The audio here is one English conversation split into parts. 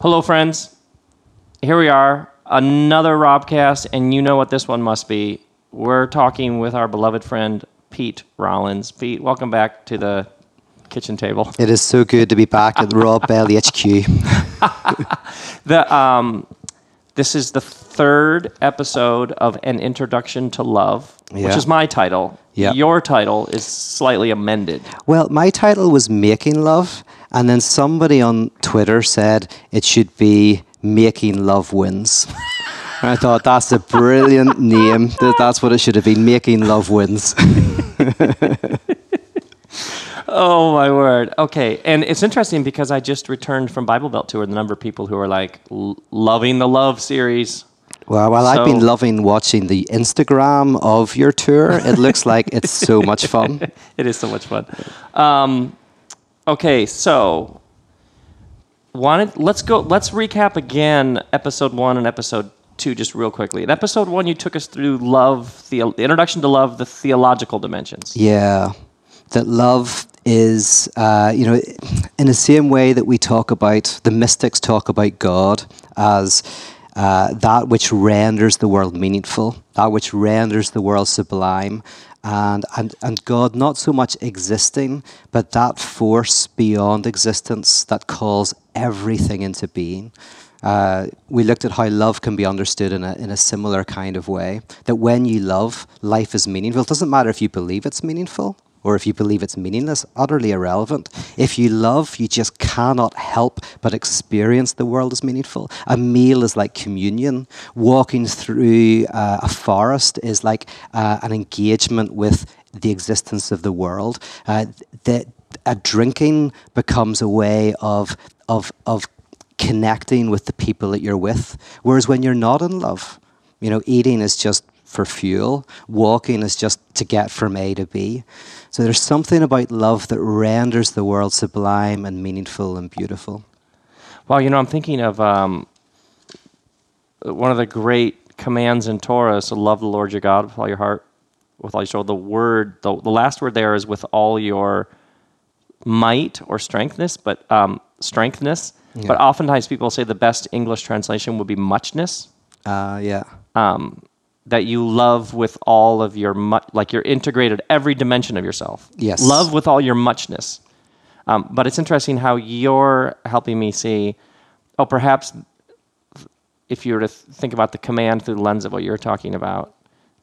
Hello, friends. Here we are, another Robcast, and you know what this one must be. We're talking with our beloved friend Pete Rollins. Pete, welcome back to the kitchen table. It is so good to be back at the Rob Belly HQ. The um, this is the third episode of an introduction to love, which is my title. Yeah. Your title is slightly amended. Well, my title was Making Love, and then somebody on Twitter said it should be Making Love Wins. And I thought that's a brilliant name. That that's what it should have been. Making Love Wins. Oh my word. Okay, and it's interesting because I just returned from Bible Belt tour. The number of people who are like l- loving the love series. Well, well, I've been loving watching the Instagram of your tour. It looks like it's so much fun. It is so much fun. Um, okay, so wanted. Let's go. Let's recap again episode one and episode two just real quickly. In episode one, you took us through love, the, the introduction to love, the theological dimensions. Yeah, that love is, uh, you know, in the same way that we talk about, the mystics talk about God as uh, that which renders the world meaningful, that which renders the world sublime. And, and, and God not so much existing, but that force beyond existence that calls everything into being. Uh, we looked at how love can be understood in a, in a similar kind of way. That when you love, life is meaningful. It doesn't matter if you believe it's meaningful or if you believe it's meaningless, utterly irrelevant. If you love, you just cannot help but experience the world as meaningful. A meal is like communion. Walking through uh, a forest is like uh, an engagement with the existence of the world. Uh, a drinking becomes a way of of of connecting with the people that you're with. Whereas when you're not in love, you know, eating is just for fuel, walking is just to get from A to B. So there's something about love that renders the world sublime and meaningful and beautiful. Well, you know, I'm thinking of um, one of the great commands in Torah is to love the Lord your God with all your heart, with all your soul. The word, the, the last word there is with all your might or strengthness, but um, strengthness. But oftentimes people say the best English translation would be muchness. Uh, yeah. Um, that you love with all of your mu- like you're integrated every dimension of yourself. Yes. Love with all your muchness. Um, but it's interesting how you're helping me see. Oh, perhaps if you were to th- think about the command through the lens of what you're talking about,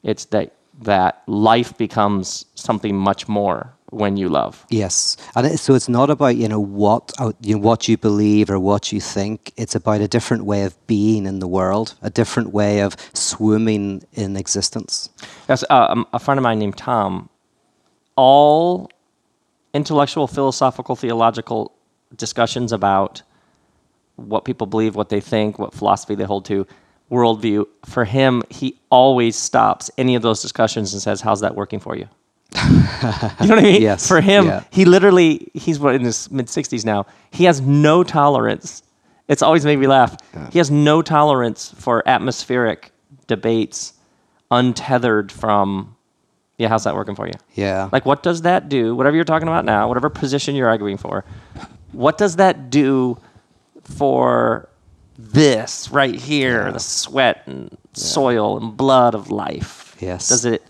it's that that life becomes something much more when you love. Yes, and it, so it's not about you know what uh, you know, what you believe or what you think. It's about a different way of being in the world, a different way of swimming in existence. Yes, uh, um, a friend of mine named Tom. All intellectual, philosophical, theological discussions about what people believe, what they think, what philosophy they hold to, worldview. For him, he always stops any of those discussions and says, "How's that working for you?" you know what I mean? Yes, For him, yeah. he literally he's what in his mid sixties now. He has no tolerance. It's always made me laugh. He has no tolerance for atmospheric debates untethered from yeah, how's that working for you? Yeah, Like what does that do? Whatever you're talking about now, whatever position you're arguing for, what does that do for this right here, the sweat and soil and blood of life? Yes. Does it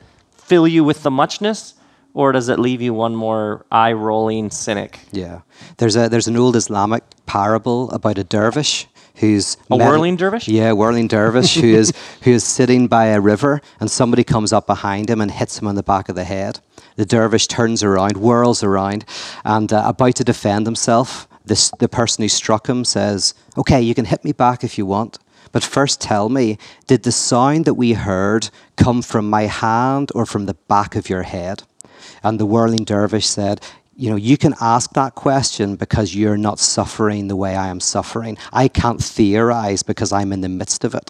fill you with the muchness or does it leave you one more eye rolling cynic? yeah. There's a there's an old Islamic parable about a dervish who's A med- whirling dervish? Yeah, whirling dervish who is who is sitting by a river, and somebody comes up behind him and hits him on the back of the head. The dervish turns around, whirls around, and uh, about to defend himself, this the person who struck him says, "Okay, you can hit me back if you want." But first tell me, did the sound that we heard come from my hand or from the back of your head? And the whirling dervish said, You know, you can ask that question because you're not suffering the way I am suffering. I can't theorize because I'm in the midst of it.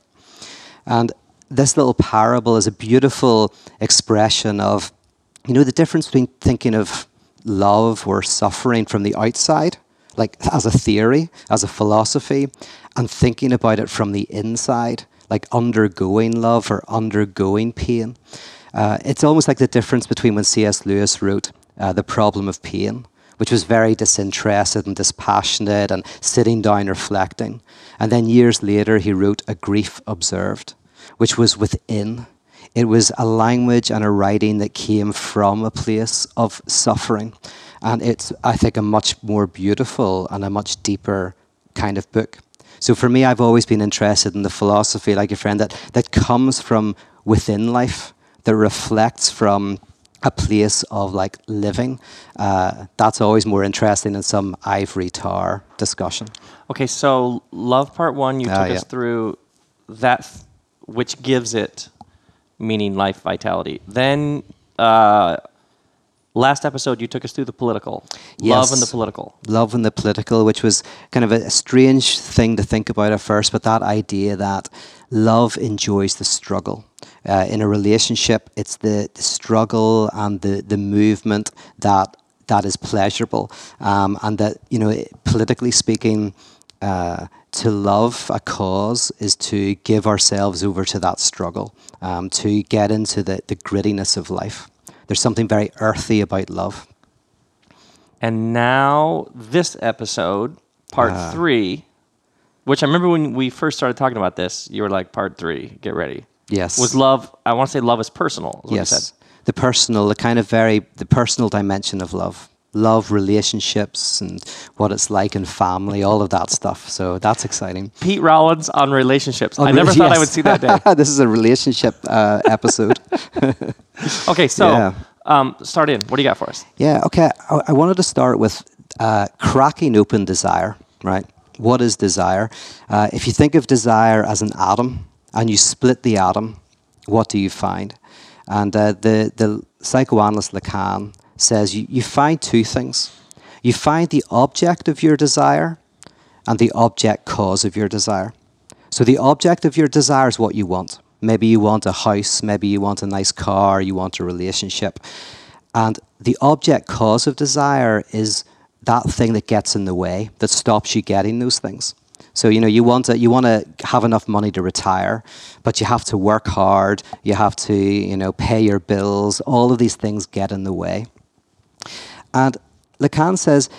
And this little parable is a beautiful expression of, you know, the difference between thinking of love or suffering from the outside, like as a theory, as a philosophy, and thinking about it from the inside, like undergoing love or undergoing pain. Uh, it's almost like the difference between when C.S. Lewis wrote uh, The Problem of Pain, which was very disinterested and dispassionate and sitting down reflecting. And then years later, he wrote A Grief Observed, which was within. It was a language and a writing that came from a place of suffering. And it's, I think, a much more beautiful and a much deeper kind of book. So for me, I've always been interested in the philosophy, like your friend, that, that comes from within life, that reflects from a place of like living. Uh, that's always more interesting than some ivory tower discussion. Okay, so love part one, you Ah, took us through that, which gives it meaning, life, vitality. Then, uh, last episode, you took us through the political, love and the political. love and the political, which was kind of a, a strange thing to think about at first, but that idea that love enjoys the struggle. Uh, in a relationship, it's the, the struggle and the, the movement that that is pleasurable, um, and that you know, politically speaking, uh, to love a cause is to give ourselves over to that struggle, um, to get into the, the grittiness of life. There's something very earthy about love. And now, this episode, part Ah. three, which I remember when we first started talking about this, you were like, part three, get ready. Yes. Was love, I want to say love is personal. Is what you said. yes the personal the kind of very the personal dimension of love love relationships and what it's like in family all of that stuff so that's exciting Pete Rollins on relationships. Oh, I never really? thought I would see that day. this is a relationship uh, episode Okay, so Yeah. um, start in. What do you got for us? yeah okay I, I wanted to start with uh, cracking open desire right what is desire uh, if you think of desire as an atom and you split the atom what do you find and uh, the, the psychoanalyst lacan says you, you find two things you find the object of your desire and the object cause of your desire so the object of your desire is what you want. Maybe you want a house, maybe you want a nice car, you want a relationship. And the object cause of desire is that thing that gets in the way, that stops you getting those things. So you know you want to you want to have enough money to retire, but you have to work hard. You have to you know pay your bills. All of these things get in the way. And Lacan says,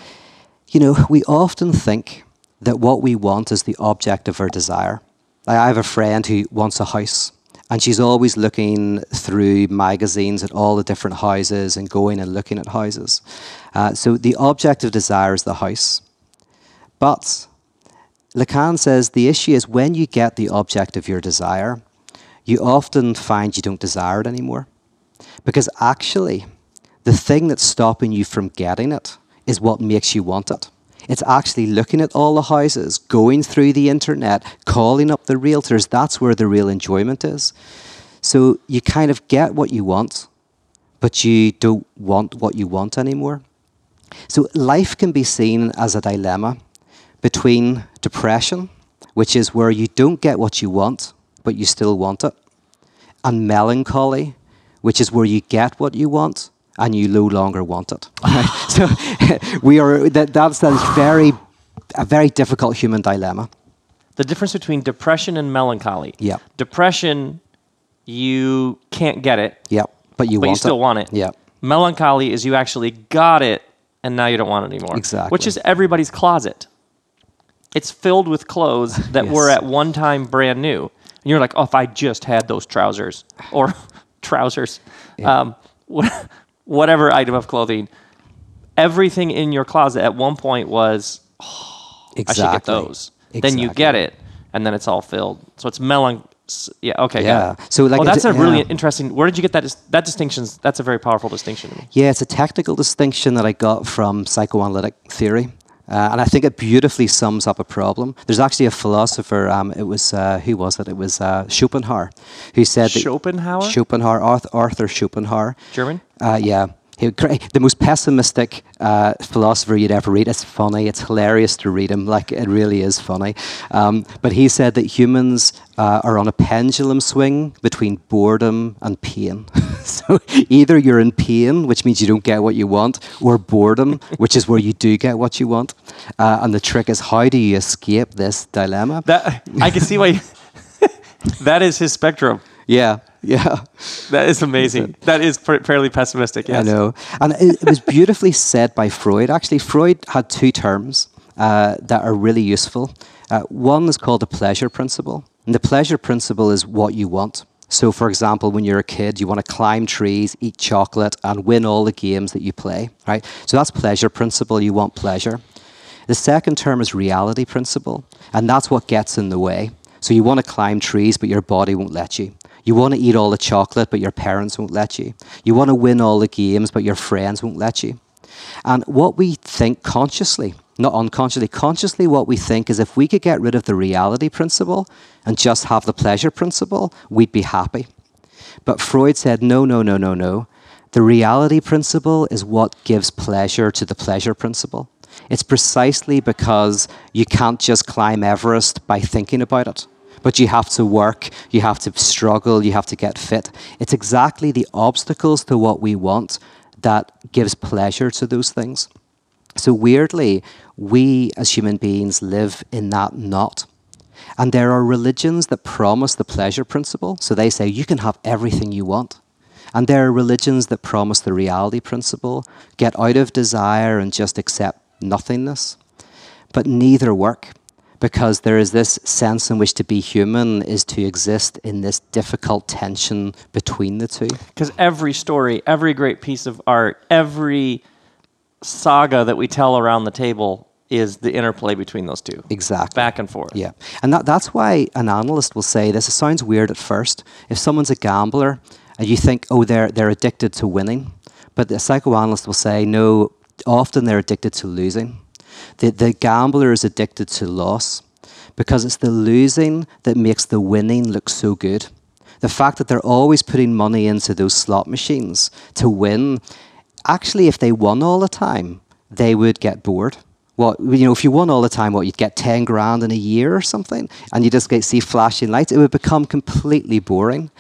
you know, we often think that what we want is the object of our desire. I have a friend who wants a house, and she's always looking through magazines at all the different houses and going and looking at houses. Uh, so the object of desire is the house. But Lacan says the issue is when you get the object of your desire, you often find you don't desire it anymore. Because actually, the thing that's stopping you from getting it is what makes you want it. It's actually looking at all the houses, going through the internet, calling up the realtors. That's where the real enjoyment is. So you kind of get what you want, but you don't want what you want anymore. So life can be seen as a dilemma between depression, which is where you don't get what you want, but you still want it, and melancholy, which is where you get what you want and you no longer want it. Right? so we are that, that's that very a very difficult human dilemma. The difference between depression and melancholy. Yeah. Depression, you can't get it, Yeah, but you but want you still it. want it. Yeah. Melancholy is you actually got it and now you don't want it anymore. Exactly. Which is everybody's closet. It's filled with clothes that were at one time brand new. And you're like, oh, if I just had those trousers or trousers, um, wh- whatever item of clothing, everything in your closet at one point was, oh, I Exactly. should get those. Then you get it, and then it's all filled. So it's melon. Yeah. Okay. Yeah. So, like, oh, that's a really interesting. Where did you get that? That distinction's that's a very powerful distinction to me. Yeah, it's a tactical distinction that I got from psychoanalytic theory. Uh, and I think it beautifully sums up a problem. There's actually a philosopher, um, it was, uh, who was it? It was uh, Schopenhauer, who said. Schopenhauer? Schopenhauer, Arthur Schopenhauer. German? Uh, yeah. He, the most pessimistic uh, philosopher you'd ever read. It's funny. It's hilarious to read him. Like it really is funny. Um, but he said that humans uh, are on a pendulum swing between boredom and pain. so either you're in pain, which means you don't get what you want, or boredom, which is where you do get what you want. Uh, and the trick is, how do you escape this dilemma? That I can see why. that is his spectrum. Yeah, yeah. That is amazing. that is fa- fairly pessimistic. Yes. I know. And it, it was beautifully said by Freud. Actually, Freud had two terms uh, that are really useful. Uh, one is called the pleasure principle. And the pleasure principle is what you want. So, for example, when you're a kid, you want to climb trees, eat chocolate, and win all the games that you play, right? So that's pleasure principle. You want pleasure. The second term is reality principle, and that's what gets in the way. So you want to climb trees, but your body won't let you. You want to eat all the chocolate, but your parents won't let you. You want to win all the games, but your friends won't let you. And what we think consciously, not unconsciously, consciously, what we think is if we could get rid of the reality principle and just have the pleasure principle, we'd be happy. But Freud said, no, no, no, no, no. The reality principle is what gives pleasure to the pleasure principle. It's precisely because you can't just climb Everest by thinking about it, but you have to work, you have to struggle, you have to get fit. It's exactly the obstacles to what we want that gives pleasure to those things. So, weirdly, we as human beings live in that knot. And there are religions that promise the pleasure principle. So they say you can have everything you want. And there are religions that promise the reality principle get out of desire and just accept nothingness. But neither work because there is this sense in which to be human is to exist in this difficult tension between the two. Because every story, every great piece of art, every saga that we tell around the table is the interplay between those two. Exactly. Back and forth. Yeah. And that, that's why an analyst will say this. It sounds weird at first. If someone's a gambler and you think, oh, they're, they're addicted to winning, but the psychoanalyst will say, no, often they're addicted to losing. The, the gambler is addicted to loss because it's the losing that makes the winning look so good. The fact that they're always putting money into those slot machines to win, actually, if they won all the time, they would get bored. What you know, if you won all the time, what you'd get ten grand in a year or something, and you just get see flashing lights, it would become completely boring.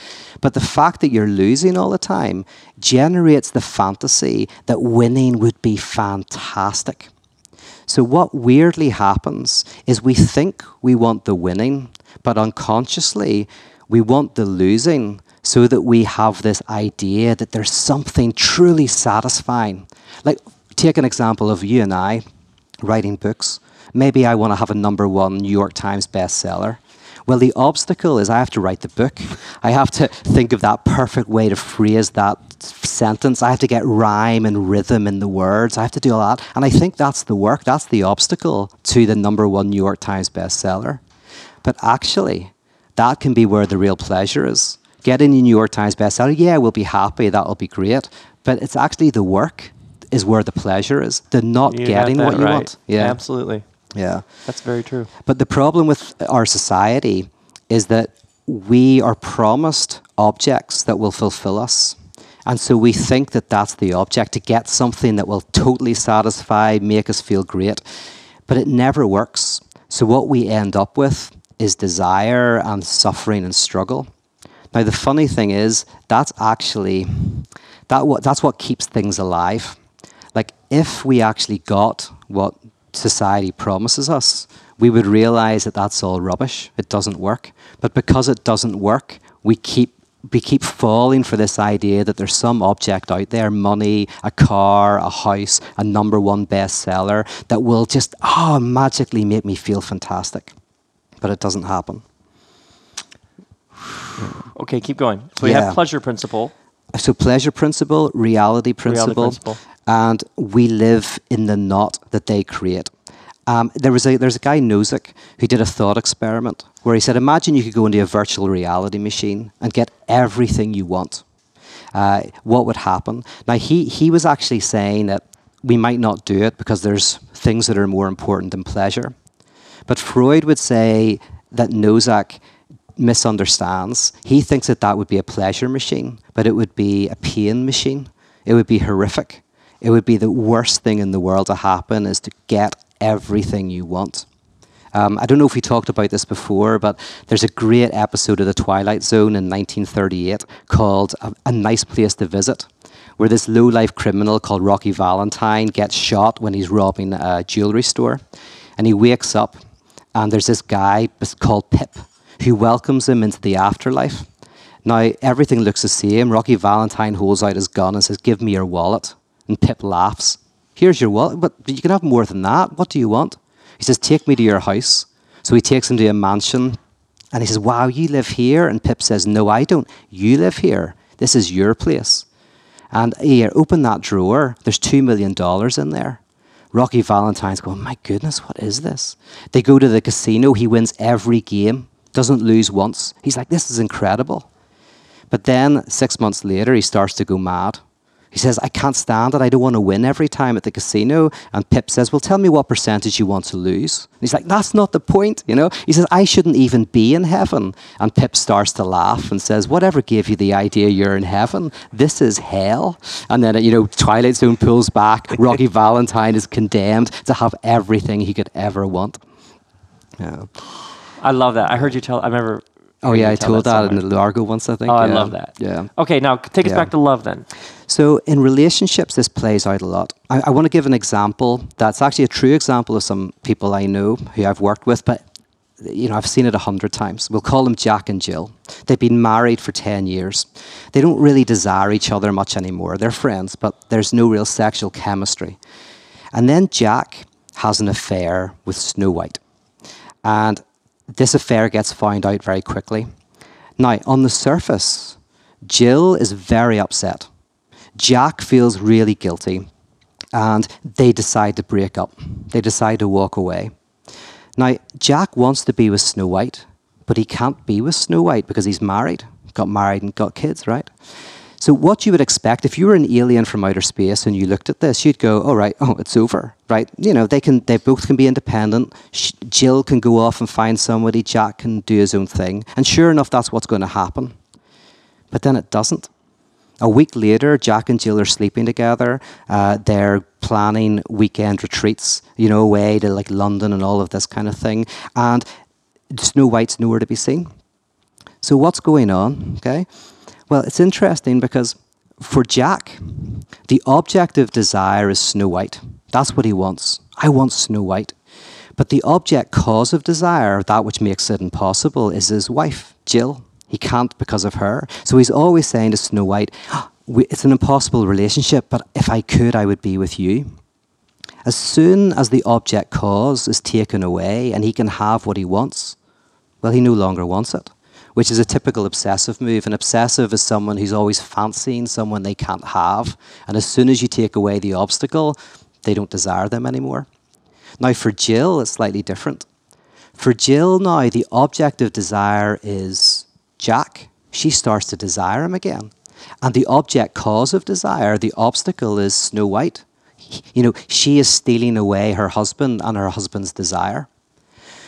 But the fact that you're losing all the time generates the fantasy that winning would be fantastic. So what weirdly happens is we think we want the winning, but unconsciously we want the losing so that we have this idea that there's something truly satisfying. Like take an example of you and I writing books. Maybe I want to have a number one New York Times bestseller. Well, the obstacle is I have to write the book. I have to think of that perfect way to phrase that sentence. I have to get rhyme and rhythm in the words. I have to do all that. And I think that's the work, that's the obstacle to the number one New York Times bestseller. But actually, that can be where the real pleasure is. Getting a New York Times bestseller, yeah, we'll be happy, that'll be great. But it's actually the work is where the pleasure is. The not You getting what you right. want. Yeah. Absolutely. Yeah. That's very true. But the problem with our society is that we are promised objects that will fulfill us. And so we think that that's the object to get something that will totally satisfy, make us feel great. But it never works. So what we end up with is desire and suffering and struggle. Now the funny thing is that's actually that what that's what keeps things alive. Like if we actually got what society promises us, we would realize that that's all rubbish. It doesn't work. But because it doesn't work, we keep we keep falling for this idea that there's some object out there, money, a car, a house, a number one bestseller, that will just oh magically make me feel fantastic. But it doesn't happen. Okay, keep going. So we Yeah. have pleasure principle. So pleasure principle, reality principle, principle. And we live in the knot that they create. Um, there was a there's a guy Nozick who did a thought experiment where he said, imagine you could go into a virtual reality machine and get everything you want. Uh, what would happen? Now he he was actually saying that we might not do it because there's things that are more important than pleasure. But Freud would say that Nozick misunderstands. He thinks that that would be a pleasure machine, but it would be a pain machine. It would be horrific. It would be the worst thing in the world to happen is to get everything you want. Um, I don't know if we talked about this before, but there's a great episode of The Twilight Zone in 1938 called A, a Nice Place to Visit, where this low life criminal called Rocky Valentine gets shot when he's robbing a jewelry store. And he wakes up, and there's this guy called Pip who welcomes him into the afterlife. Now, everything looks the same. Rocky Valentine holds out his gun and says, Give me your wallet. And Pip laughs. Here's your wallet, but you can have more than that. What do you want? He says, Take me to your house. So he takes him to a mansion and he says, Wow, you live here? And Pip says, No, I don't. You live here. This is your place. And here, open that drawer. There's $2 million in there. Rocky Valentine's going, My goodness, what is this? They go to the casino. He wins every game, doesn't lose once. He's like, This is incredible. But then six months later, he starts to go mad. He says, I can't stand it. I don't want to win every time at the casino. And Pip says, Well, tell me what percentage you want to lose. And he's like, That's not the point, you know? He says, I shouldn't even be in heaven. And Pip starts to laugh and says, Whatever gave you the idea you're in heaven? This is hell. And then, you know, Twilight Zone pulls back. Rocky Valentine is condemned to have everything he could ever want. Yeah. I love that. I heard you tell. I remember. Oh, yeah, I told that, in the Largo once, I think. Oh, I love that. Yeah. Okay, now take us Yeah. back to love then. So in relationships, this plays out a lot. I, I want to give an example that's actually a true example of some people I know who I've worked with, but you know I've seen it a hundred times. We'll call them Jack and Jill. They've been married for ten years. They don't really desire each other much anymore. They're friends, but there's no real sexual chemistry. And then Jack has an affair with Snow White, and this affair gets found out very quickly. Now, on the surface, Jill is very upset. Jack feels really guilty and they decide to break up. They decide to walk away. Now, Jack wants to be with Snow White, but he can't be with Snow White because he's married, got married and got kids, right? So, what you would expect if you were an alien from outer space and you looked at this, you'd go, "All right, oh, it's over, right?" You know, they can, they both can be independent. Jill can go off and find somebody. Jack can do his own thing, and sure enough, that's what's going to happen. But then it doesn't. A week later, Jack and Jill are sleeping together. Uh, they're planning weekend retreats, you know, away to like London and all of this kind of thing. And Snow White's nowhere to be seen. So what's going on? Okay. Well, it's interesting because for Jack, the object of desire is Snow White. That's what he wants. I want Snow White. But the object cause of desire, that which makes it impossible, is his wife, Jill. He can't because of her. So he's always saying to Snow White, ah, "We- It's an impossible relationship, but if I could, I would be with you. As soon as the object cause is taken away and he can have what he wants, well, he no longer wants it, which is a typical obsessive move. An obsessive is someone who's always fancying someone they can't have. And as soon as you take away the obstacle, they don't desire them anymore. Now, for Jill, it's slightly different. For Jill, now, the object of desire is Jack. She starts to desire him again. And the object cause of desire, the obstacle, is Snow White. You know, she is stealing away her husband and her husband's desire.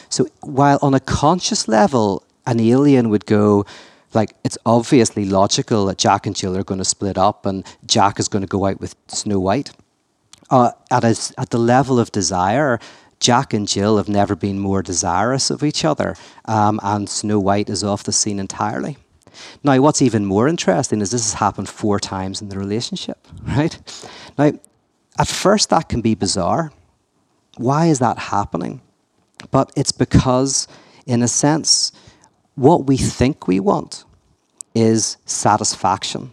So while on a conscious level, an alien would go, like, it's obviously logical that Jack and Jill are going to split up and Jack is going to go out with Snow White. Uh, at, a, at the level of desire, Jack and Jill have never been more desirous of each other, um, and Snow White is off the scene entirely. Now, what's even more interesting is this has happened four times in the relationship, right? Now, at first, that can be bizarre. Why is that happening? But it's because, in a sense, what we think we want is satisfaction.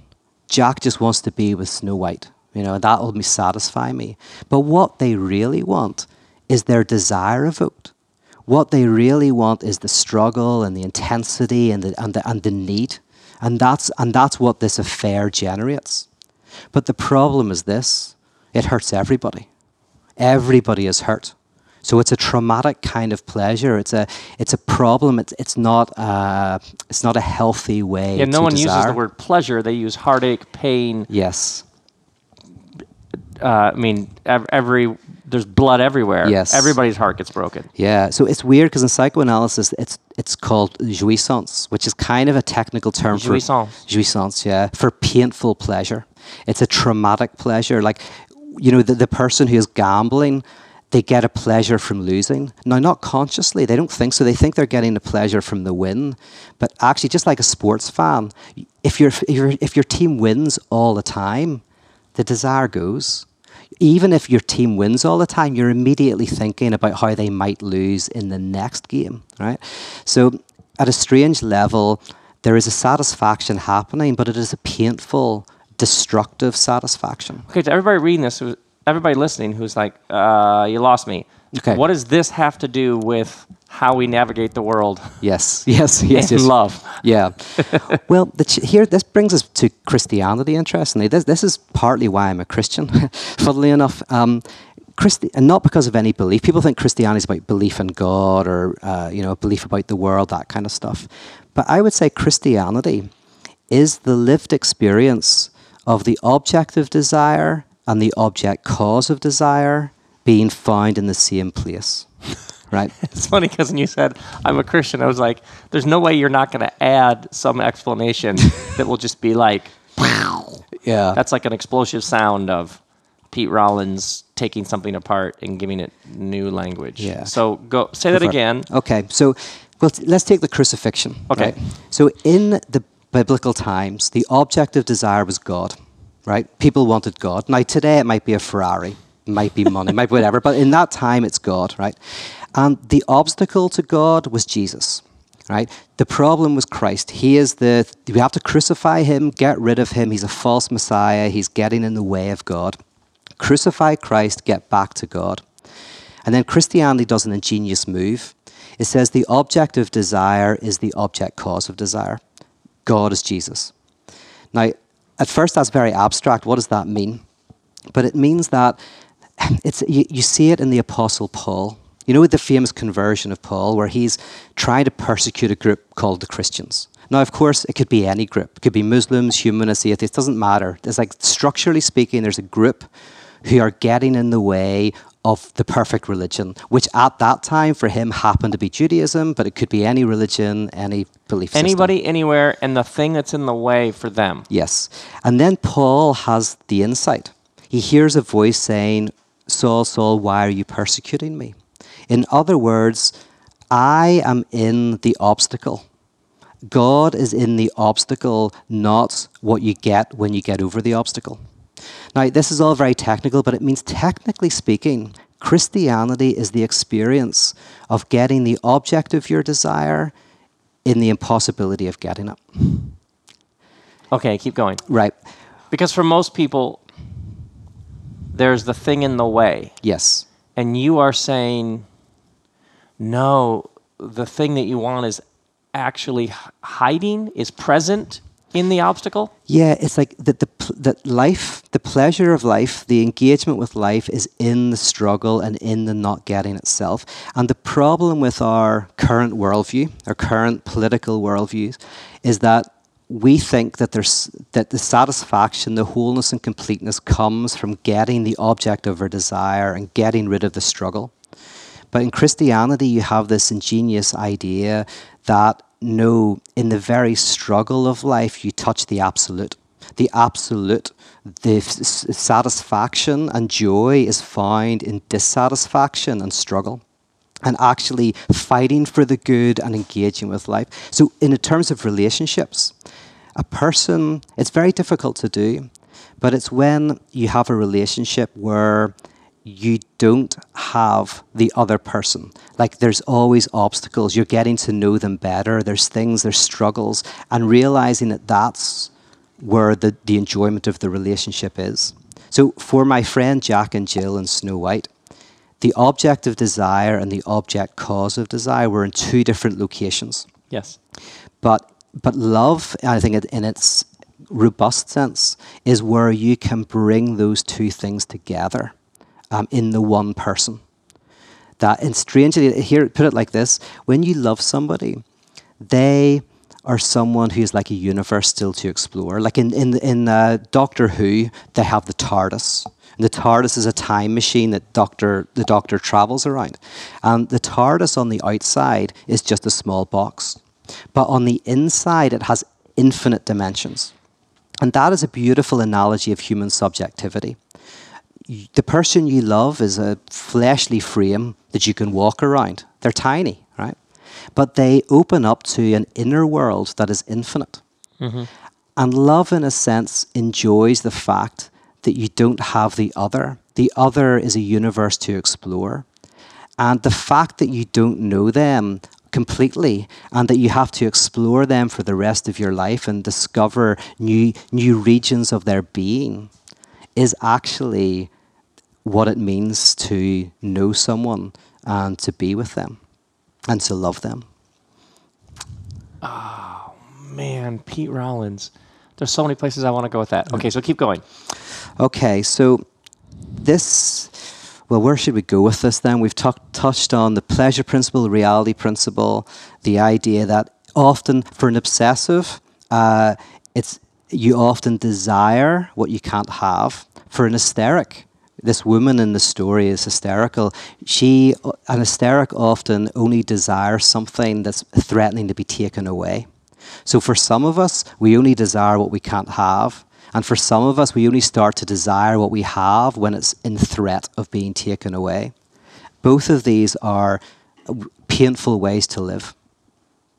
Jack just wants to be with Snow White. You know, that will satisfy me. But what they really want is their desire evoked. What they really want is the struggle and the intensity and the, and the, and the need. And that's, and that's what this affair generates. But the problem is this it hurts everybody. Everybody is hurt. So it's a traumatic kind of pleasure. It's a it's a problem. It's it's not uh, it's not a healthy way. Yeah, no one uses the word pleasure. They use heartache, pain. Yes. Uh, I mean, ev- every there's blood everywhere. Yes. everybody's heart gets broken. Yeah. So it's weird because in psychoanalysis, it's it's called jouissance, which is kind of a technical term Jouissance. for jouissance. Yeah, for painful pleasure. It's a traumatic pleasure. Like, you know, the, the person who is gambling. They get a pleasure from losing. Now, not consciously, they don't think so. They think they're getting a pleasure from the win. But actually, just like a sports fan, if, your if, your if your team wins all the time, the desire goes. Even if your team wins all the time, you're immediately thinking about how they might lose in the next game, right? So, at a strange level, there is a satisfaction happening, but it is a painful, destructive satisfaction. Okay, to everybody reading this, everybody listening who's like, uh, you lost me. Okay. What does this have to do with how we navigate the world Yes, yes, yes, in yes. love? Yeah. well, the ch- here this brings us to Christianity. Interestingly, this this is partly why I'm a Christian. Funnily enough, um, Christi- and not because of any belief. People think Christianity is about belief in God or uh, you know belief about the world, that kind of stuff. But I would say Christianity is the lived experience of the objective desire and the object cause of desire being found in the same place. Right? It's funny because when you said I'm a Christian, I was like, there's no way you're not going to add some explanation that will just be like, Yeah. that's like an explosive sound of Pete Rollins taking something apart and giving it new language. Yeah. So go say that for it. again. Okay, so well, t- let's take the crucifixion. Okay. right? So in the biblical times, the object of desire was God, right? People wanted God. Now today it might be a Ferrari, it might be money, might be whatever, but in that time it's God, right? And the obstacle to God was Jesus. Right? The problem was Christ. He is the we have to crucify him, get rid of him. He's a false Messiah. He's getting in the way of God. Crucify Christ, get back to God. And then Christianity does an ingenious move. It says the object of desire is the object cause of desire. God is Jesus. Now, at first, that's very abstract. What does that mean? But it means that it's, you, you see it in the Apostle Paul. You know with the famous conversion of Paul, where he's trying to persecute a group called the Christians. Now, of course, it could be any group. It could be Muslims, humanists, atheists. Doesn't matter. It's like structurally speaking, there's a group who are getting in the way of the perfect religion, which at that time for him happened to be Judaism, but it could be any religion, any belief system. Anybody, anywhere, and the thing that's in the way for them. Yes. And then Paul has the insight. He hears a voice saying, Saul, Saul, why are you persecuting me? In other words, I am in the obstacle. God is in the obstacle, not what you get when you get over the obstacle. Now, this is all very technical, but it means technically speaking, Christianity is the experience of getting the object of your desire in the impossibility of getting it. Okay, keep going. Right. Because for most people, there's the thing in the way. Yes. And you are saying, no, the thing that you want is actually hiding, is present in the obstacle? Yeah, it's like that the that life, the pleasure of life, the engagement with life is in the struggle and in the not getting itself. And the problem with our current worldview, our current political worldviews, is that we think that there's that the satisfaction, the wholeness and completeness comes from getting the object of our desire and getting rid of the struggle. But in Christianity, you have this ingenious idea that no, in the very struggle of life, you touch the absolute. The absolute, the satisfaction and joy is found in dissatisfaction and struggle. And actually fighting for the good and engaging with life. So, in terms of relationships, a person, it's very difficult to do, but it's when you have a relationship where you don't have the other person. Like there's always obstacles. You're getting to know them better. There's things, there's struggles, and realizing that that's where the, the enjoyment of the relationship is. So for my friend Jack and Jill and Snow White, the object of desire and the object cause of desire were in two different locations. Yes. But but love, I think, in its robust sense, is where you can bring those two things together um, in the one person. That and strangely, here put it like this: when you love somebody, they are someone who's like a universe still to explore. Like in in in uh, Doctor Who, they have the TARDIS. And the TARDIS is a time machine that Doctor the Doctor travels around, and the TARDIS on the outside is just a small box, but on the inside it has infinite dimensions, and that is a beautiful analogy of human subjectivity the person you love is a fleshly frame that you can walk around. They're tiny, right? But they open up to an inner world that is infinite. Mm-hmm. And love, in a sense, enjoys the fact that you don't have the other. The other is a universe to explore. And the fact that you don't know them completely and that you have to explore them for the rest of your life and discover new new regions of their being is actually what it means to know someone and to be with them and to love them. Oh, man, Pete Rollins. There's so many places I want to go with that. Okay, so keep going. Okay, so this, well, where should we go with this then? We've tuck touched on the pleasure principle, the reality principle, the idea that often for an obsessive, uh, it's you often desire what you can't have. For an hysteric, this woman in the story is hysterical. She, an hysteric, often only desires something that's threatening to be taken away. So for some of us, we only desire what we can't have. And for some of us, we only start to desire what we have when it's in threat of being taken away. Both of these are painful ways to live.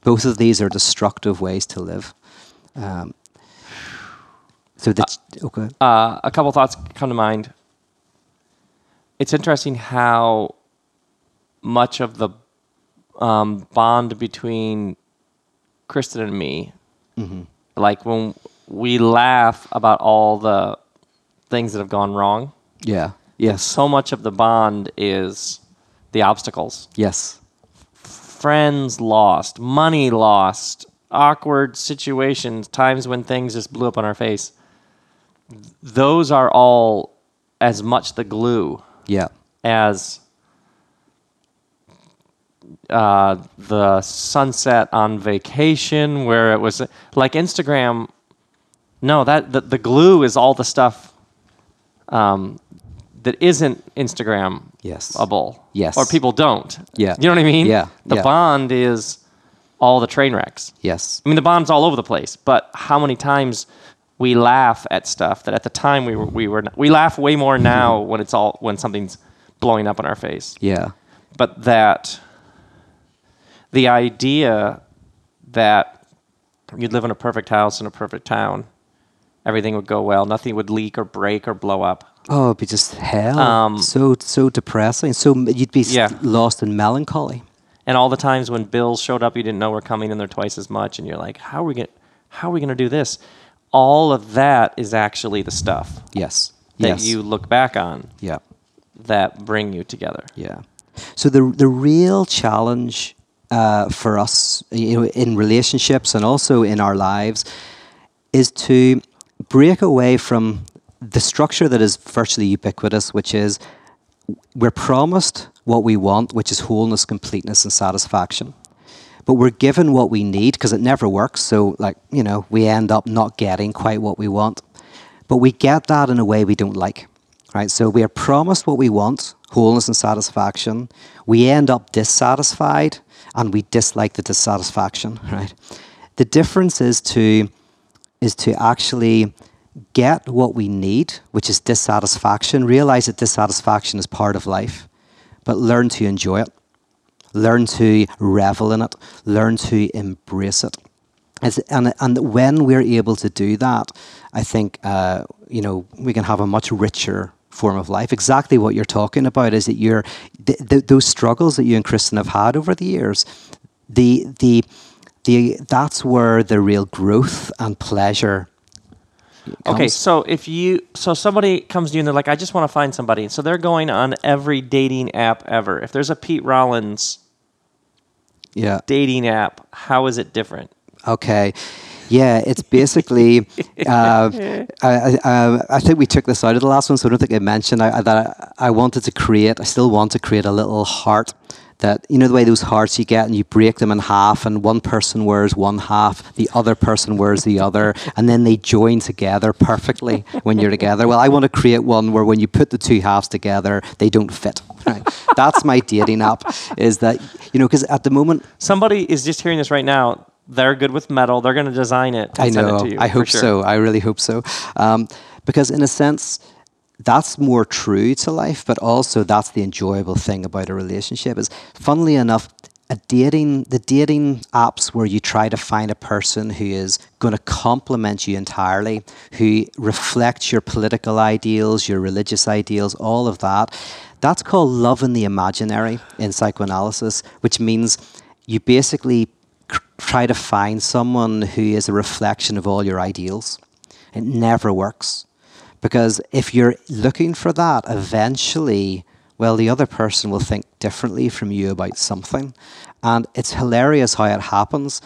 Both of these are destructive ways to live. Um, so that's okay. Uh, a couple thoughts come to mind. It's interesting how much of the um, bond between Kristen and me, like when we laugh about all the things that have gone wrong, Yeah. Yes. so much of the bond is the obstacles. Yes. Friends lost, money lost, awkward situations, times when things just blew up on our face. Those are all as much the glue Yeah. as uh, the sunset on vacation, where it was like Instagram. No, that the, the glue is all the stuff um, that isn't Instagram Yes. Yes. Or people don't. Yeah. You know what I mean? Yeah, The yeah. bond is all the train wrecks. Yes. I mean, the bond's all over the place, but how many times we laugh at stuff that at the time we were we were we laugh way more now when it's all when something's blowing up in our face. Yeah. But that the idea that you'd live in a perfect house in a perfect town, everything would go well, nothing would leak or break or blow up. Oh, it'd be just hell. Um, so so depressing. So you'd be Yeah. lost in melancholy. And all the times when bills showed up you didn't know were coming and they're twice as much and you're like, how are we going how are we going to do this? All of that is actually the stuff Yes. that yes. you look back on Yeah. that bring you together. Yeah. So the the real challenge uh, for us, you know, in relationships and also in our lives, is to break away from the structure that is virtually ubiquitous, which is we're promised what we want, which is wholeness, completeness, and satisfaction. But we're given what we need because it never works. So, like, you know, we end up not getting quite what we want. But we get that in a way we don't like, right? So we are promised what we want, wholeness and satisfaction. We end up dissatisfied and we dislike the dissatisfaction, right? The difference is to is to actually get what we need, which is dissatisfaction, realize that dissatisfaction is part of life, but learn to enjoy it, learn to revel in it, learn to embrace it. And, and when we're able to do that, I think uh, you know we can have a much richer form of life. Exactly what you're talking about is that you're th- th- those struggles that you and Kristen have had over the years. The the the that's where the real growth and pleasure. Okay, so if you so somebody comes to you and they're like, I just want to find somebody, so they're going on every dating app ever. If there's a Pete Rollins Yeah. dating app, how is it different? Okay. Yeah, it's basically. uh, I, I, um, I think we took this out of the last one, so I don't think I mentioned I, that I, I wanted to create. I still want to create a little heart that you know the way those hearts you get and you break them in half, and one person wears one half, the other person wears the other, and then they join together perfectly when you're together. Well, I want to create one where when you put the two halves together, they don't fit. Right? That's my dating app. Is that you know because at the moment Somebody is just hearing this right now. They're good with metal. They're going to design it. And I send know. It to you, I hope sure. so. I really hope so. Um, because in a sense, that's more true to life, but also that's the enjoyable thing about a relationship. Is funnily enough, a dating the dating apps where you try to find a person who is going to complement you entirely, who reflects your political ideals, your religious ideals, all of that. That's called love in the imaginary in psychoanalysis, which means you basically try to find someone who is a reflection of all your ideals. It never works. Because if you're looking for that, eventually, well, the other person will think differently from you about something. And it's hilarious how it happens.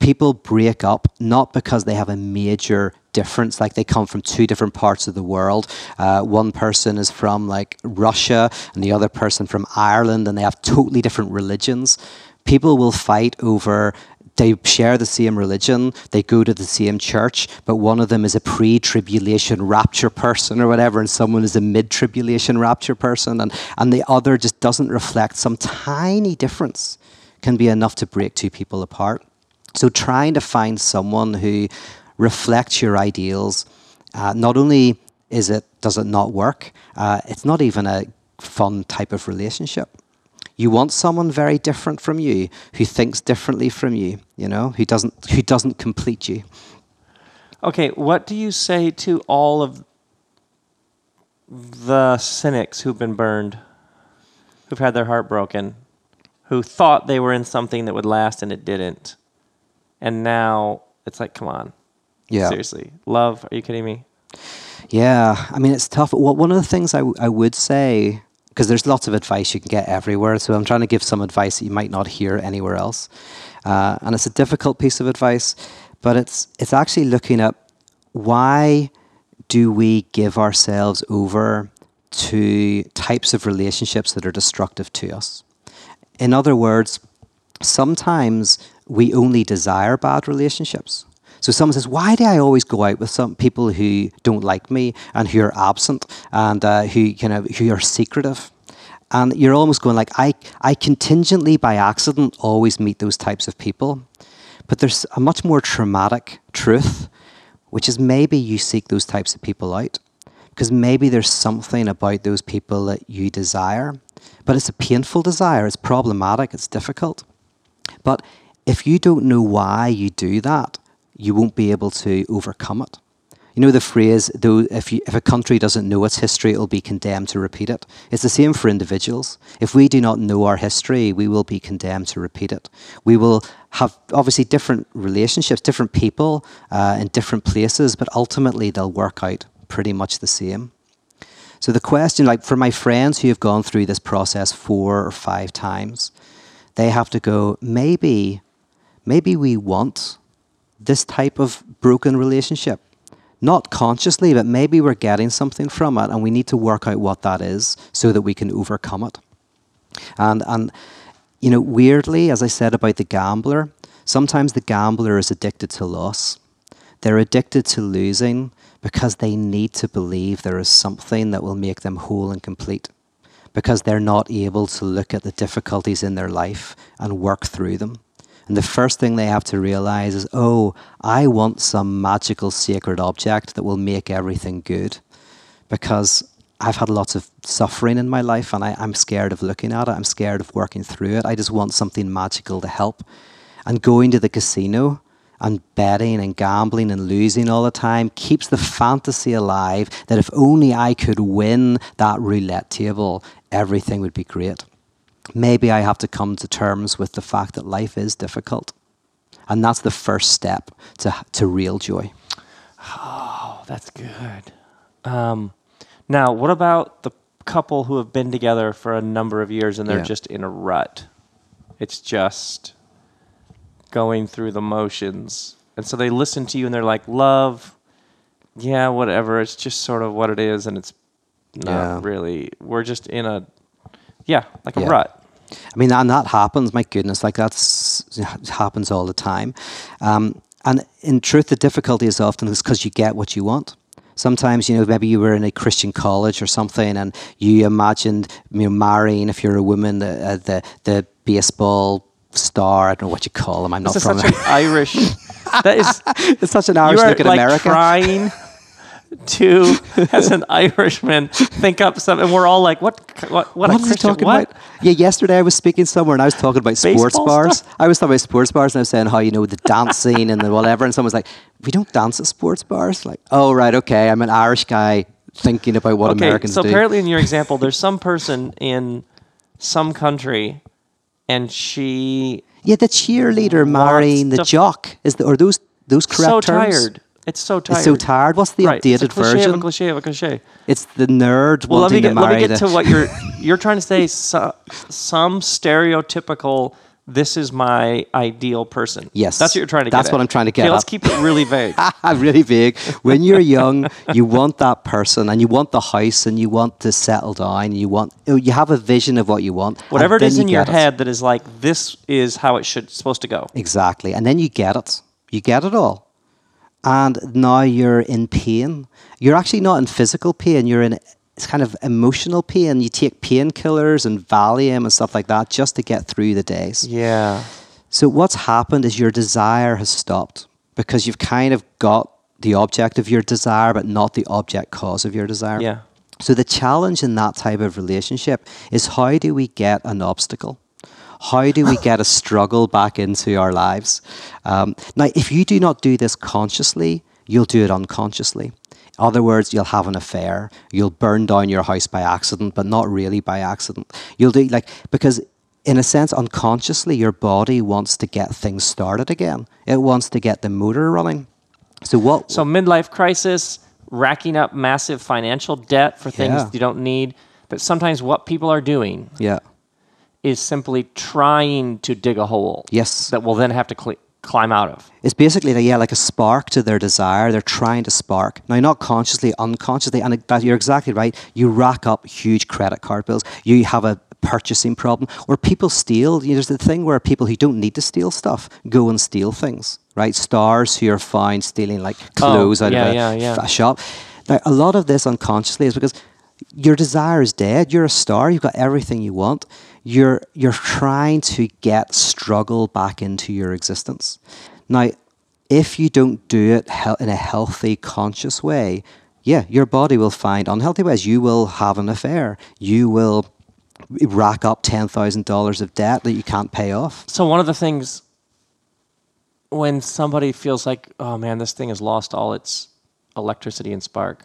People break up not because they have a major difference, like they come from two different parts of the world. Uh, one person is from like Russia and the other person from Ireland, and they have totally different religions. People will fight over they share the same religion, they go to the same church, but one of them is a pre tribulation rapture person or whatever, and someone is a mid tribulation rapture person, and, and the other just doesn't reflect some tiny difference can be enough to break two people apart. So, trying to find someone who reflects your ideals, uh, not only is it does it not work, uh, it's not even a fun type of relationship. You want someone very different from you, who thinks differently from you, you know, who doesn't who doesn't complete you. Okay, what do you say to all of the cynics who've been burned, who've had their heart broken, who thought they were in something that would last and it didn't, and now it's like, come on, Yeah. seriously, love? Are you kidding me? Yeah, I mean, it's tough. Well, one of the things I, w- I would say, because there's lots of advice you can get everywhere, so I'm trying to give some advice that you might not hear anywhere else. Uh, and it's a difficult piece of advice, but it's, it's actually looking at why do we give ourselves over to types of relationships that are destructive to us? In other words, sometimes we only desire bad relationships. So someone says, "Why do I always go out with some people who don't like me and who are absent and uh, who kind of who are secretive?" And you're almost going like, "I I contingently by accident always meet those types of people." But there's a much more traumatic truth, which is maybe you seek those types of people out because maybe there's something about those people that you desire, but it's a painful desire, it's problematic, it's difficult. But if you don't know why you do that, you won't be able to overcome it. You know the phrase, though, if, you, if a country doesn't know its history, it will be condemned to repeat it. It's the same for individuals. If we do not know our history, we will be condemned to repeat it. We will have obviously different relationships, different people uh, in different places, but ultimately they'll work out pretty much the same. So the question, like for my friends who have gone through this process four or five times, they have to go, maybe, maybe we want this type of broken relationship. Not consciously, but maybe we're getting something from it and we need to work out what that is so that we can overcome it. And, and you know, weirdly, as I said about the gambler, sometimes the gambler is addicted to loss. They're addicted to losing because they need to believe there is something that will make them whole and complete. Because they're not able to look at the difficulties in their life and work through them. And the first thing they have to realize is, oh, I want some magical sacred object that will make everything good. Because I've had lots of suffering in my life and I, I'm scared of looking at it. I'm scared of working through it. I just want something magical to help. And going to the casino and betting and gambling and losing all the time keeps the fantasy alive that if only I could win that roulette table, everything would be great. Maybe I have to come to terms with the fact that life is difficult. And that's the first step to, to real joy. Oh, that's good. Um, now, what about the couple who have been together for a number of years and they're Yeah. just in a rut? It's just going through the motions. And so they listen to you and they're like, love, yeah, whatever. It's just sort of what it is. And it's not Yeah. really, we're just in a, yeah, like a Yeah. rut. I mean, and that happens. My goodness, like that's happens all the time. Um, and in truth, the difficulty is often is because you get what you want. Sometimes, you know, maybe you were in a Christian college or something, and you imagined, you know, marrying if you're a woman, the uh, the, the baseball star. I don't know what you call them. I'm not This is from. such an Irish, that is, it's such an you Irish are look at like America. trying to, as an Irishman, think up something. And we're all like, what, what, what, a What he Christian, talking what? about? Yeah, yesterday I was speaking somewhere and I was talking about sports Baseball bars. stuff? I was talking about sports bars and I was saying how, you know, the dancing and the whatever. And someone's like, we don't dance at sports bars. Like, oh, right, okay. I'm an Irish guy thinking about what Okay, Americans so do. So apparently in your example, there's some person in some country, and she Yeah, the cheerleader marrying the jock is the, or those those correct so terms? tired. It's so tired. It's so tired. What's the right. It's a updated cliche version? Of a cliche of a cliche. It's the nerd Well, let me get to let me get the. to what you're you're trying to say. So, some stereotypical. This is my ideal person. Yes. that's what you're trying to get. That's at. what I'm trying to get Okay, let's keep it really vague. really vague. When you're young, you want that person, and you want the house, and you want to settle down. You want you have a vision of what you want. Whatever it is you in your get it. head that is like this is how it should supposed to go. Exactly. And then you get it. You get it all. And now you're in pain. You're actually not in physical pain, you're in it's kind of emotional pain. You take painkillers and Valium and stuff like that just to get through the days. Yeah. So what's happened is your desire has stopped because you've kind of got the object of your desire, but not the object cause of your desire. Yeah. So the challenge in that type of relationship is how do we get an obstacle? How do we get a struggle back into our lives? Um, now, if you do not do this consciously, you'll do it unconsciously. In other words, you'll have an affair. You'll burn down your house by accident, but not really by accident. You'll do like because in a sense, unconsciously, your body wants to get things started again. It wants to get the motor running. So what? So midlife crisis, racking up massive financial debt for things Yeah. you don't need. But sometimes what people are doing yeah. Is simply trying to dig a hole. Yes. That will then have to cl- climb out of. It's basically like, yeah, like a spark to their desire. They're trying to spark. Now, not consciously, unconsciously, and that, you're exactly right. You rack up huge credit card bills. You have a purchasing problem, or people steal. You know, there's the thing where people who don't need to steal stuff go and steal things, right? Stars who are found stealing like oh, clothes out Oh, yeah, of a, yeah, yeah. a shop. Now, a lot of this unconsciously is because your desire is dead. You're a star. You've got everything you want. You're you're trying to get struggle back into your existence. Now, if you don't do it in a healthy, conscious way, yeah, your body will find unhealthy ways. You will have an affair. You will rack up ten thousand dollars of debt that you can't pay off. So one of the things when somebody feels like, oh man, this thing has lost all its electricity and spark,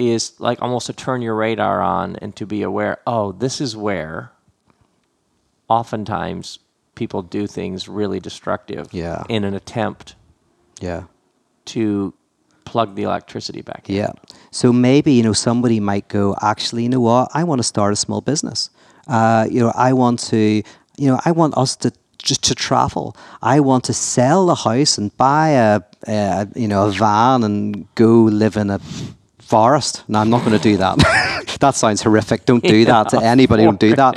is like almost to turn your radar on and to be aware, oh, this is where oftentimes people do things really destructive Yeah. in an attempt Yeah. to plug the electricity back in. Yeah. So maybe you know somebody might go. Actually, you know what? I want to start a small business. Uh, you know, I want to. You know, I want us to just to travel. I want to sell the house and buy a, a you know a van and go live in a forest. No, I'm not going to do that. that sounds horrific. Don't do that to anybody. Don't do that.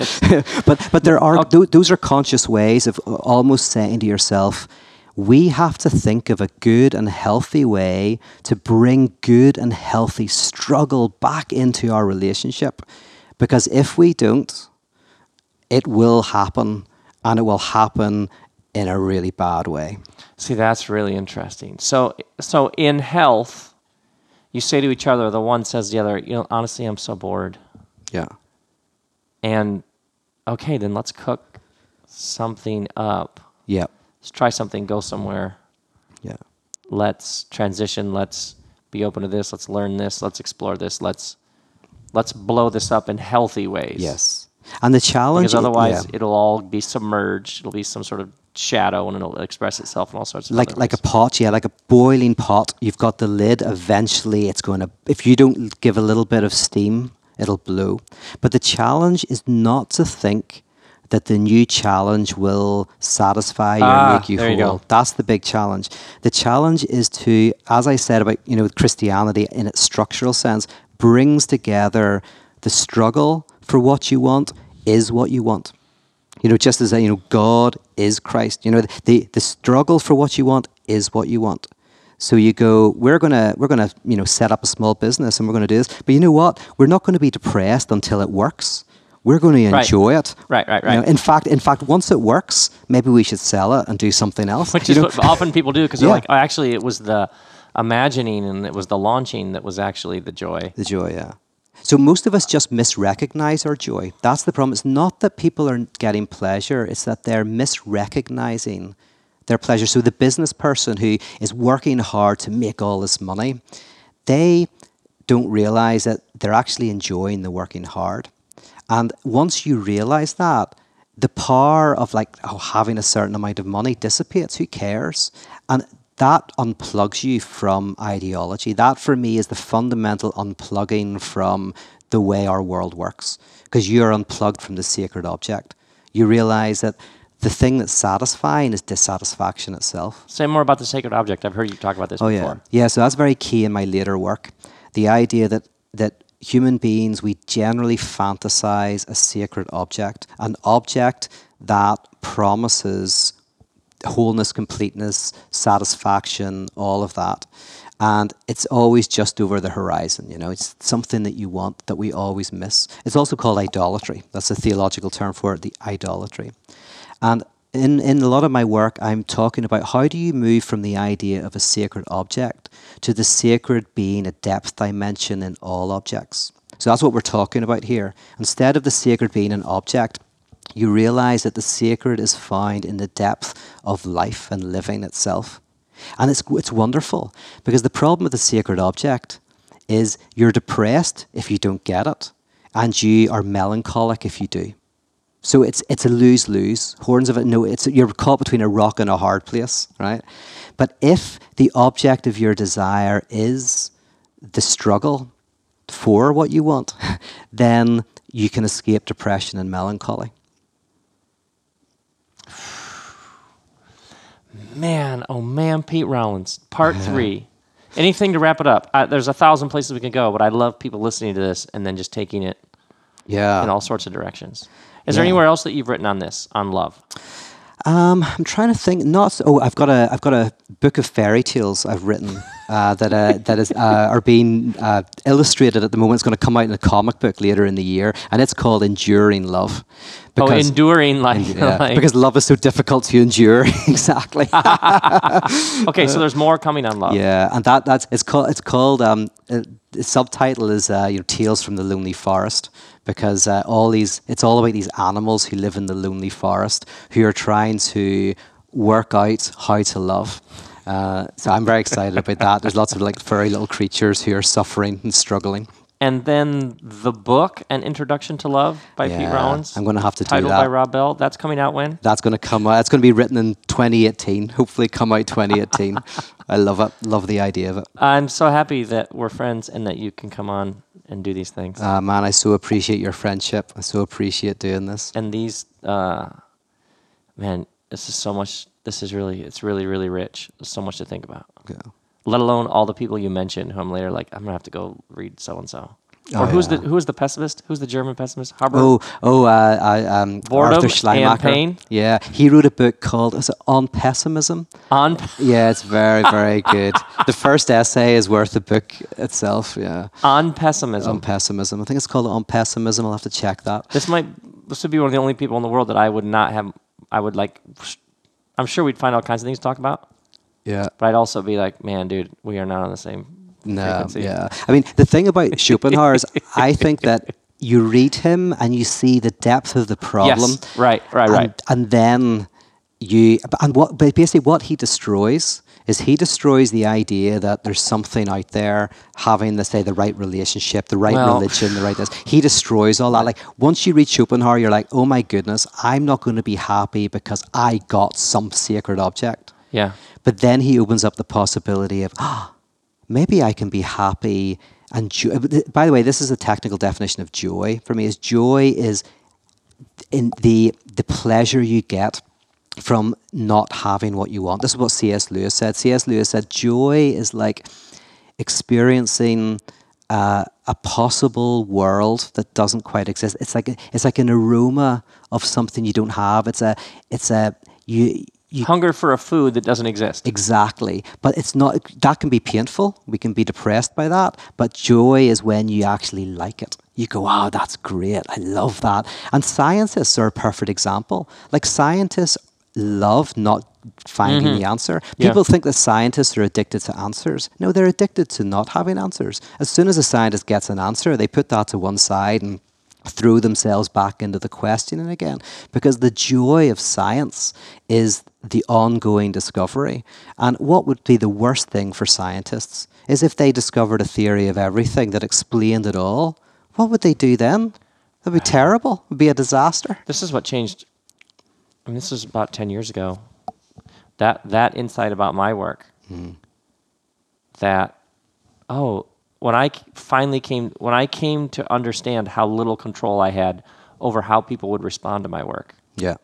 but but there are oh. tho- those are conscious ways of almost saying to yourself, we have to think of a good and healthy way to bring good and healthy struggle back into our relationship. Because if we don't, it will happen and it will happen in a really bad way. See, that's really interesting. So, so in health, you say to each other, the one says the other, you know, honestly, I'm so bored. Yeah. And okay, then let's cook something up. Yeah. Let's try something, go somewhere. Yeah. Let's transition. Let's be open to this. Let's learn this. Let's explore this. Let's let's blow this up in healthy ways. Yes. And the challenge Because otherwise, yeah. it'll all be submerged. It'll be some sort of shadow, and it'll express itself in all sorts of like like a pot, yeah, like a boiling pot. You've got the lid. Eventually, it's going to. If you don't give a little bit of steam, it'll blow. But the challenge is not to think that the new challenge will satisfy you Ah, and make you there you whole. That's the big challenge. The challenge is to, as I said about you know Christianity in its structural sense, brings together the struggle for what you want is what you want. You know, just as you know, God is Christ. You know, the the struggle for what you want is what you want. So you go, we're gonna we're gonna you know set up a small business and we're gonna do this. But you know what? We're not going to be depressed until it works. We're going to Right. enjoy it. Right, right, You know, right. in fact, in fact, once it works, maybe we should sell it and do something else. Which You is know? what often people do because they're Yeah. like, oh, actually, it was the imagining and it was the launching that was actually the joy. The joy, yeah. So most of us just misrecognize our joy. That's the problem. It's not that people are getting pleasure, it's that they're misrecognizing their pleasure. So the business person who is working hard to make all this money, they don't realize that they're actually enjoying the working hard. And once you realize that, the power of like oh, having a certain amount of money dissipates. Who cares? And that unplugs you from ideology. That for me is the fundamental unplugging from the way our world works. Because you're unplugged from the sacred object. You realize that the thing that's satisfying is dissatisfaction itself. Say more about the sacred object. I've heard you talk about this Oh before. yeah, yeah. So that's very key in my later work. The idea that that human beings we generally fantasize a sacred object, an object that promises wholeness, completeness, satisfaction, all of that. And it's always just over the horizon, you know, it's something that you want that we always miss. It's also called idolatry. That's a theological term for it, the idolatry. And in, in a lot of my work, I'm talking about how do you move from the idea of a sacred object to the sacred being a depth dimension in all objects. So that's what we're talking about here. Instead of the sacred being an object, you realize that the sacred is found in the depth of life and living itself. And it's, it's wonderful because the problem with the sacred object is you're depressed if you don't get it, and you are melancholic if you do. So it's it's a lose lose. Horns of it. No, it's you're caught between a rock and a hard place, right? But if the object of your desire is the struggle for what you want, then you can escape depression and melancholy. Man, oh man, Pete Rollins, part three. Anything to wrap it up? I, there's a thousand places we can go, but I love people listening to this and then just taking it Yeah. in all sorts of directions. Is there anywhere else that you've written on this, on love? Um, I'm trying to think. Not oh, I've got a I've got a book of fairy tales I've written uh, that uh, that is uh, are being uh, illustrated at the moment. It's going to come out in a comic book later in the year, and it's called Enduring Love. oh, enduring like, yeah, like- because love is so difficult to endure. exactly. okay, so there's more coming on love. yeah, and that that's it's called it's called um the subtitle is uh, you know Tales from the Lonely Forest because uh, all these it's all about these animals who live in the lonely forest who are trying to work out how to love. Uh, so I'm very excited about that. There's lots of like furry little creatures who are suffering and struggling. And then the book, An Introduction to Love by Pete Yeah, Rollins. I'm gonna have to do that. titled by Rob Bell. That's coming out when? That's going to come out. It's going to be written in 2018. Hopefully, come out 2018. I love it. Love the idea of it. I'm so happy that we're friends and that you can come on and do these things. Uh, man, I so appreciate your friendship. I so appreciate doing this. and these, uh, man, this is so much. This is really, it's really, really rich. There's so much to think about. Yeah. Let alone all the people you mentioned, who I'm later like, I'm gonna have to go read so and so. Oh, Or who's yeah. the who's the pessimist? Who's the German pessimist? Haber. Oh, oh, uh, I, um, Boredom Arthur Schleiermacher. Yeah, he wrote a book called is it On Pessimism. on. Yeah, it's very, very good. the first essay is worth the book itself. Yeah, On pessimism. On Pessimism. I think it's called On Pessimism. I'll have to check that. this might this would be one of the only people in the world that I would not have. I would like. I'm sure we'd find all kinds of things to talk about, Yeah. but I'd also be like, man, dude, we are not on the same No, frequency. yeah. I mean, the thing about Schopenhauer is, I think that you read him and you see the depth of the problem. Yes. Right. Right. and, Right. And then you, and what, basically, what he destroys is he destroys the idea that there's something out there having, let's say, the right relationship, the right Well- religion, the right this. He destroys all that. Like once you read Schopenhauer, you're like, oh my goodness, I'm not going to be happy because I got some sacred object. Yeah. But then he opens up the possibility of, ah, maybe I can be happy and joy. By the way, this is a technical definition of joy for me. Is joy is in the the pleasure you get from not having what you want. This is what C.S. Lewis said. C.S. Lewis said joy is like experiencing uh, a possible world that doesn't quite exist. It's like it's like an aroma of something you don't have. It's a it's a you you Hunger for a food that doesn't exist. Exactly. But it's not, that can be painful. We can be depressed by that. But joy is when you actually like it. You go, wow, that's great. I love that. And scientists are a perfect example. Like scientists love not finding mm-hmm. the answer. Yeah. People think that scientists are addicted to answers. No, they're addicted to not having answers. As soon as a scientist gets an answer, they put that to one side and throw themselves back into the questioning again because the joy of science is the ongoing discovery and what would be the worst thing for scientists is if they discovered a theory of everything that explained it all what would they do then that'd be uh, terrible it would be a disaster This is what changed Mean, this was about 10 years ago. That, that insight about my work, mm-hmm. that, oh, when I finally came, when I came to understand how little control I had over how people would respond to my work, Yeah.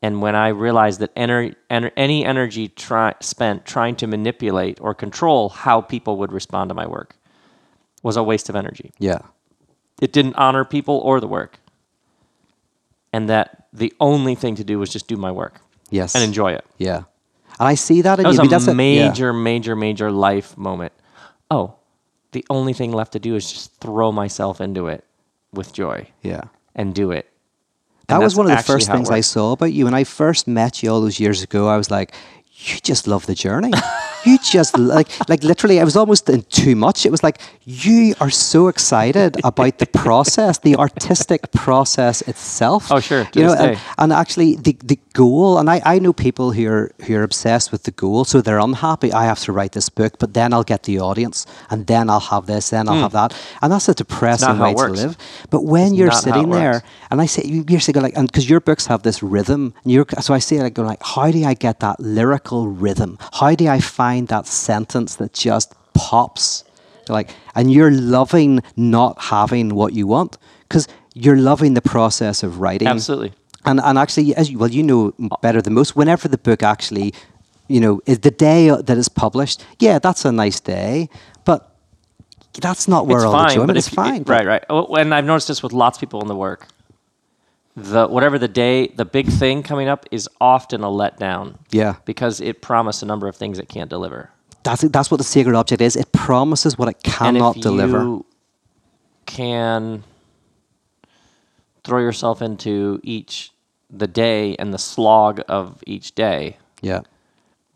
and when I realized that ener- ener- any energy try- spent trying to manipulate or control how people would respond to my work was a waste of energy. Yeah. It didn't honor people or the work. And that the only thing to do was just do my work Yes. and enjoy it. Yeah. And I see that in That was you. Mean, that's a. Yeah. major, major, major life moment. Oh, the only thing left to do is just throw myself into it with joy Yeah. and do it. That was one of the first things I saw about you. When I first met you all those years ago, I was like, you just love the journey. you just like, like literally, I was almost in too much. It was like, you are so excited about the process, the artistic process itself. Oh, sure, You know, and, and actually the, the goal, and I, I know people who are, who are obsessed with the goal, so they're unhappy. I have to write this book, but then I'll get the audience, and then I'll have this, then I'll hmm. have that. And that's a depressing way to live. But when It's you're not how it sitting there, and I say, you- you're saying like, and because your books have this rhythm, and you're, so I say like, going like, how do I get that lyrical rhythm? How do I find that sentence that just pops? Like, and you're loving not having what you want because you're loving the process of writing. Absolutely. And and actually, as you, well, you know better than most. Whenever the book actually, you know, is the day uh, that it's published. Yeah, that's a nice day, but that's not where it's all the fine, enjoyment but is. Fine, right, right. Oh, And I've noticed this with lots of people in the work. The whatever the day, the big thing coming up is often a letdown Yeah, because it promised a number of things it can't deliver. that's. That's what the sacred object is. It promises what it cannot and if deliver. you can throw yourself into each the day and the slog of each day, yeah,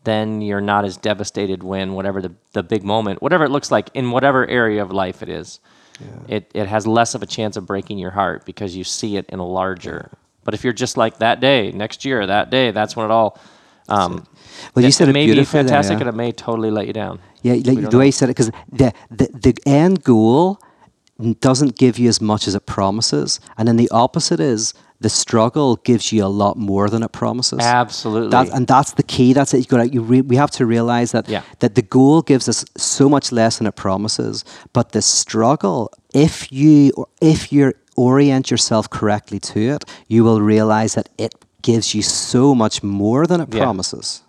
then you're not as devastated when whatever the, the big moment, whatever it looks like in whatever area of life it is, it, it has less of a chance of breaking your heart because you see it in a larger. But if you're just like that day, next year, that day, that's when it all. Um, Well, you it- said it may be beautifully there, fantastic yeah. and it may totally let you down. yeah. Like the way know. you said it, because the, the the end goal doesn't give you as much as it promises, and then the opposite is the struggle gives you a lot more than it promises. Absolutely. That, and that's the key. That's it. You got you re, we have to realize that Yeah. that the goal gives us so much less than it promises, but the struggle, if you if you orient yourself correctly to it, you will realize that it gives you so much more than it Yeah. promises.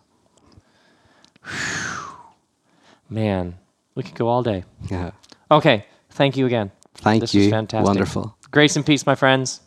Man, we could go all day. Yeah. Okay, thank you again. Thank this you. was fantastic. Wonderful. Grace and peace, my friends.